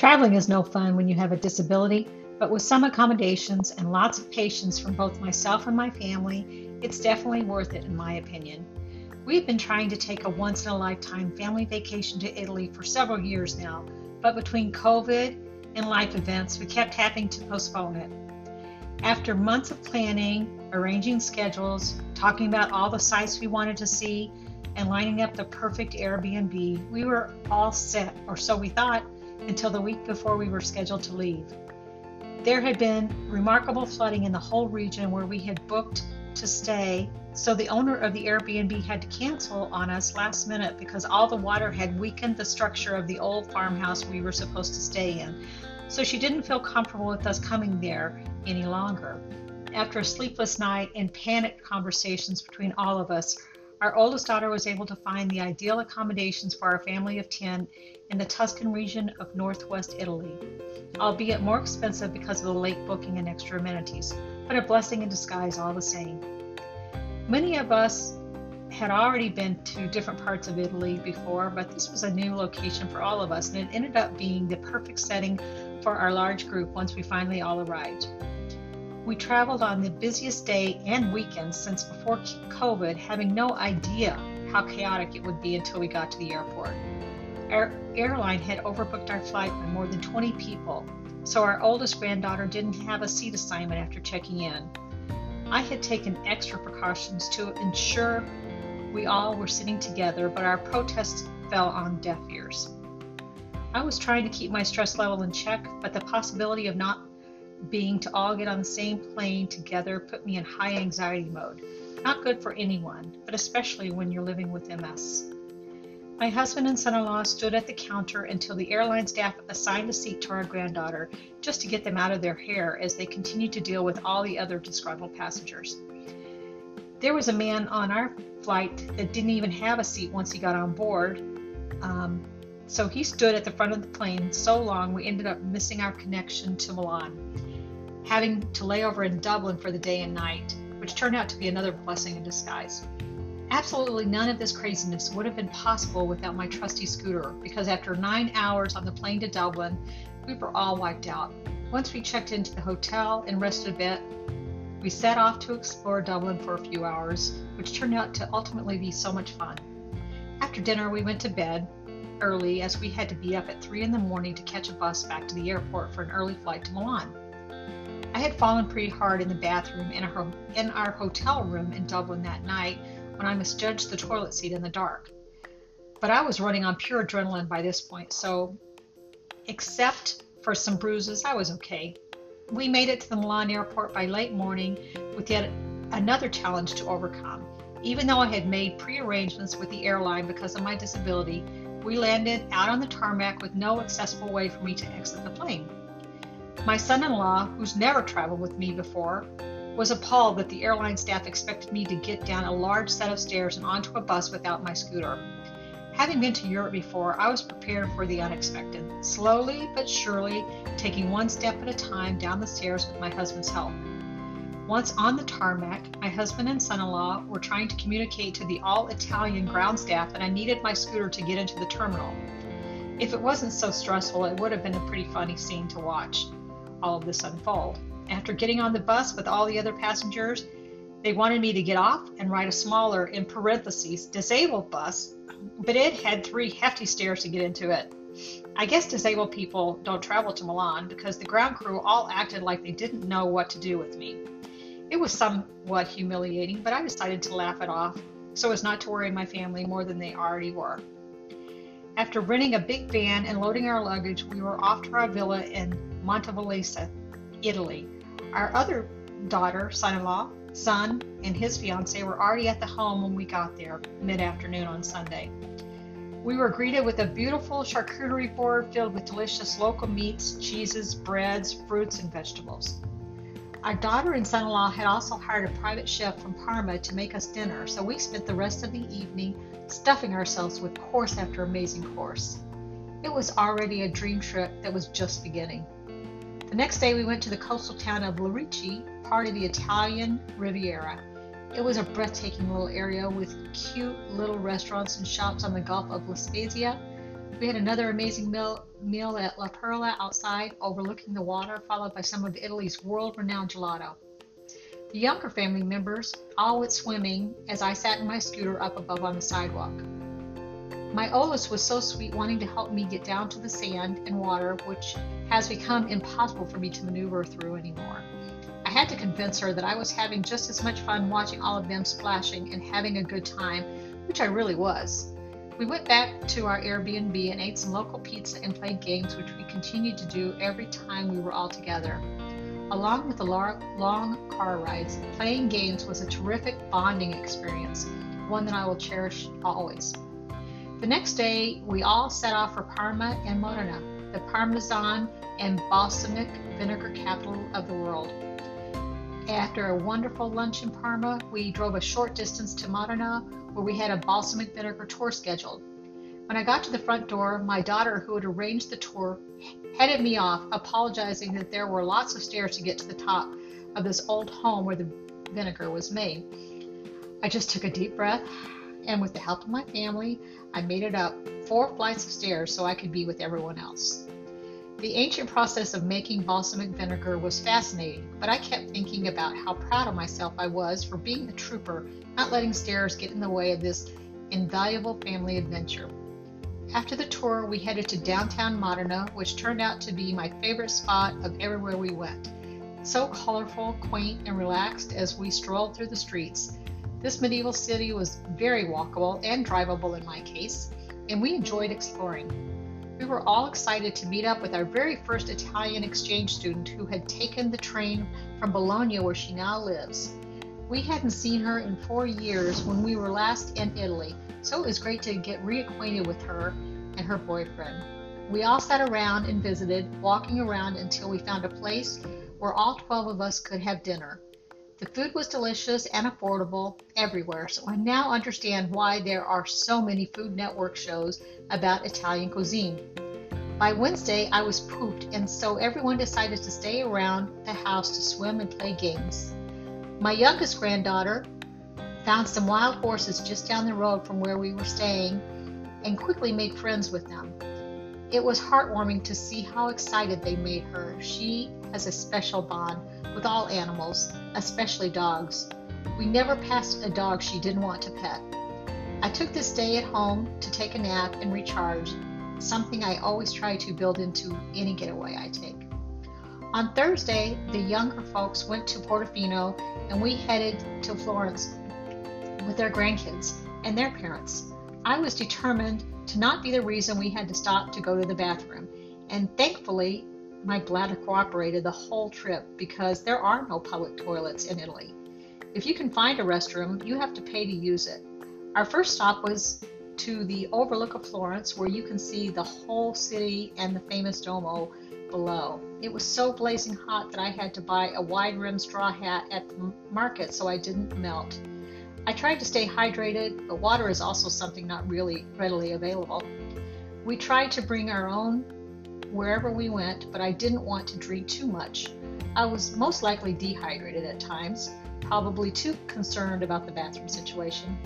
Traveling is no fun when you have a disability, but with some accommodations and lots of patience from both myself and my family, it's definitely worth it in my opinion. We've been trying to take a once in a lifetime family vacation to Italy for several years now, but between COVID and life events, we kept having to postpone it. After months of planning, arranging schedules, talking about all the sites we wanted to see, and lining up the perfect Airbnb, we were all set, or so we thought, until the week before we were scheduled to leave. There had been remarkable flooding in the whole region where we had booked to stay, so the owner of the Airbnb had to cancel on us last minute because all the water had weakened the structure of the old farmhouse we were supposed to stay in. So she didn't feel comfortable with us coming there any longer. After a sleepless night and panicked conversations between all of us, our oldest daughter was able to find the ideal accommodations for our family of 10 in the Tuscan region of northwest Italy, albeit more expensive because of the late booking and extra amenities, but a blessing in disguise all the same. Many of us had already been to different parts of Italy before, but this was a new location for all of us, and it ended up being the perfect setting for our large group once we finally all arrived. We traveled on the busiest day and weekend since before COVID, having no idea how chaotic it would be until we got to the airport. Our airline had overbooked our flight by more than 20 people, so our oldest granddaughter didn't have a seat assignment after checking in. I had taken extra precautions to ensure we all were sitting together, but our protests fell on deaf ears. I was trying to keep my stress level in check, but the possibility of not being to all get on the same plane together put me in high anxiety mode. Not good for anyone, but especially when you're living with MS. My husband and son in law stood at the counter until the airline staff assigned a seat to our granddaughter just to get them out of their hair as they continued to deal with all the other disgruntled passengers. There was a man on our flight that didn't even have a seat once he got on board. Um, so he stood at the front of the plane so long we ended up missing our connection to Milan having to lay over in Dublin for the day and night, which turned out to be another blessing in disguise. Absolutely none of this craziness would have been possible without my trusty scooter, because after nine hours on the plane to Dublin, we were all wiped out. Once we checked into the hotel and rested a bit, we set off to explore Dublin for a few hours, which turned out to ultimately be so much fun. After dinner, we went to bed early as we had to be up at 3 in the morning to catch a bus back to the airport for an early flight to Milan. I had fallen pretty hard in the bathroom in our, in our hotel room in Dublin that night when I misjudged the toilet seat in the dark. But I was running on pure adrenaline by this point, so except for some bruises, I was okay. We made it to the Milan airport by late morning with yet another challenge to overcome. Even though I had made pre-arrangements with the airline because of my disability, we landed out on the tarmac with no accessible way for me to exit the plane. My son in law, who's never traveled with me before, was appalled that the airline staff expected me to get down a large set of stairs and onto a bus without my scooter. Having been to Europe before, I was prepared for the unexpected, slowly but surely taking one step at a time down the stairs with my husband's help. Once on the tarmac, my husband and son in law were trying to communicate to the all Italian ground staff that I needed my scooter to get into the terminal. If it wasn't so stressful, it would have been a pretty funny scene to watch all of this unfold. After getting on the bus with all the other passengers, they wanted me to get off and ride a smaller, in parentheses, disabled bus, but it had three hefty stairs to get into it. I guess disabled people don't travel to Milan because the ground crew all acted like they didn't know what to do with me. It was somewhat humiliating, but I decided to laugh it off so as not to worry my family more than they already were. After renting a big van and loading our luggage, we were off to our villa in Montevellisa, Italy. Our other daughter, son in law, son, and his fiance were already at the home when we got there mid afternoon on Sunday. We were greeted with a beautiful charcuterie board filled with delicious local meats, cheeses, breads, fruits, and vegetables. Our daughter and son in law had also hired a private chef from Parma to make us dinner, so we spent the rest of the evening stuffing ourselves with course after amazing course. It was already a dream trip that was just beginning. The next day, we went to the coastal town of Lerici, part of the Italian Riviera. It was a breathtaking little area with cute little restaurants and shops on the Gulf of La Spezia. We had another amazing meal, meal at La Perla outside, overlooking the water, followed by some of Italy's world renowned gelato. The younger family members all went swimming as I sat in my scooter up above on the sidewalk. My oldest was so sweet, wanting to help me get down to the sand and water, which has become impossible for me to maneuver through anymore. I had to convince her that I was having just as much fun watching all of them splashing and having a good time, which I really was. We went back to our Airbnb and ate some local pizza and played games, which we continued to do every time we were all together. Along with the long car rides, playing games was a terrific bonding experience, one that I will cherish always. The next day, we all set off for Parma and Modena, the Parmesan and balsamic vinegar capital of the world. After a wonderful lunch in Parma, we drove a short distance to Modena, where we had a balsamic vinegar tour scheduled. When I got to the front door, my daughter, who had arranged the tour, headed me off, apologizing that there were lots of stairs to get to the top of this old home where the vinegar was made. I just took a deep breath and with the help of my family, I made it up four flights of stairs so I could be with everyone else. The ancient process of making balsamic vinegar was fascinating, but I kept thinking about how proud of myself I was for being a trooper, not letting stairs get in the way of this invaluable family adventure. After the tour, we headed to downtown Modena, which turned out to be my favorite spot of everywhere we went. So colorful, quaint, and relaxed as we strolled through the streets. This medieval city was very walkable and drivable in my case, and we enjoyed exploring. We were all excited to meet up with our very first Italian exchange student who had taken the train from Bologna, where she now lives. We hadn't seen her in four years when we were last in Italy, so it was great to get reacquainted with her and her boyfriend. We all sat around and visited, walking around until we found a place where all 12 of us could have dinner. The food was delicious and affordable everywhere, so I now understand why there are so many Food Network shows about Italian cuisine. By Wednesday, I was pooped, and so everyone decided to stay around the house to swim and play games. My youngest granddaughter found some wild horses just down the road from where we were staying and quickly made friends with them. It was heartwarming to see how excited they made her. She has a special bond with all animals, especially dogs. We never passed a dog she didn't want to pet. I took this day at home to take a nap and recharge, something I always try to build into any getaway I take. On Thursday, the younger folks went to Portofino and we headed to Florence with their grandkids and their parents. I was determined to not be the reason we had to stop to go to the bathroom, and thankfully, my bladder cooperated the whole trip because there are no public toilets in Italy. If you can find a restroom, you have to pay to use it. Our first stop was to the overlook of Florence, where you can see the whole city and the famous Duomo below. It was so blazing hot that I had to buy a wide rimmed straw hat at the market so I didn't melt. I tried to stay hydrated, but water is also something not really readily available. We tried to bring our own wherever we went, but I didn't want to drink too much. I was most likely dehydrated at times, probably too concerned about the bathroom situation.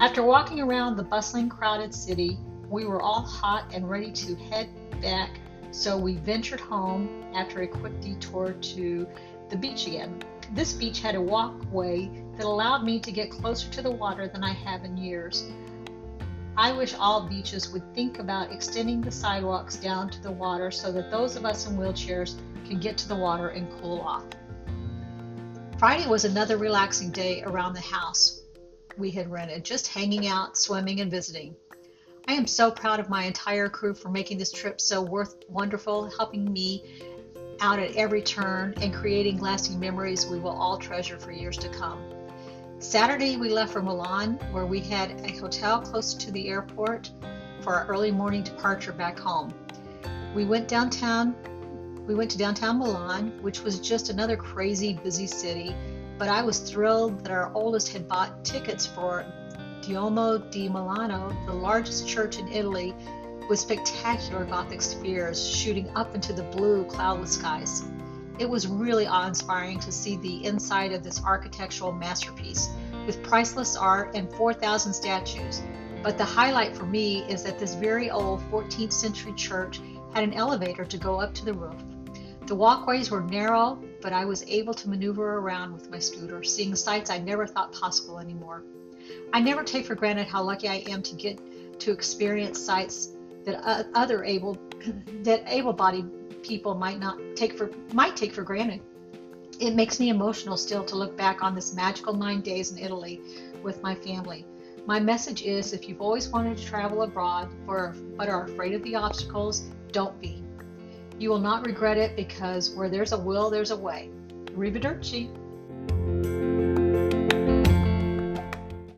After walking around the bustling, crowded city, we were all hot and ready to head back, so we ventured home after a quick detour to the beach again. This beach had a walkway that allowed me to get closer to the water than I have in years. I wish all beaches would think about extending the sidewalks down to the water so that those of us in wheelchairs can get to the water and cool off. Friday was another relaxing day around the house we had rented, just hanging out, swimming, and visiting. I am so proud of my entire crew for making this trip so worth wonderful, helping me out at every turn and creating lasting memories we will all treasure for years to come. Saturday, we left for Milan, where we had a hotel close to the airport for our early morning departure back home. We went downtown. We went to downtown Milan, which was just another crazy busy city, but I was thrilled that our oldest had bought tickets for Duomo di Milano, the largest church in Italy, with spectacular Gothic spheres shooting up into the blue, cloudless skies. It was really awe inspiring to see the inside of this architectural masterpiece with priceless art and 4,000 statues. But the highlight for me is that this very old 14th century church had an elevator to go up to the roof. The walkways were narrow, but I was able to maneuver around with my scooter, seeing sights I never thought possible anymore. I never take for granted how lucky I am to get to experience sights that uh, other able that able-bodied people might not take for might take for granted. It makes me emotional still to look back on this magical 9 days in Italy with my family. My message is if you've always wanted to travel abroad or but are afraid of the obstacles, don't be. You will not regret it because where there's a will, there's a way. Arrivederci.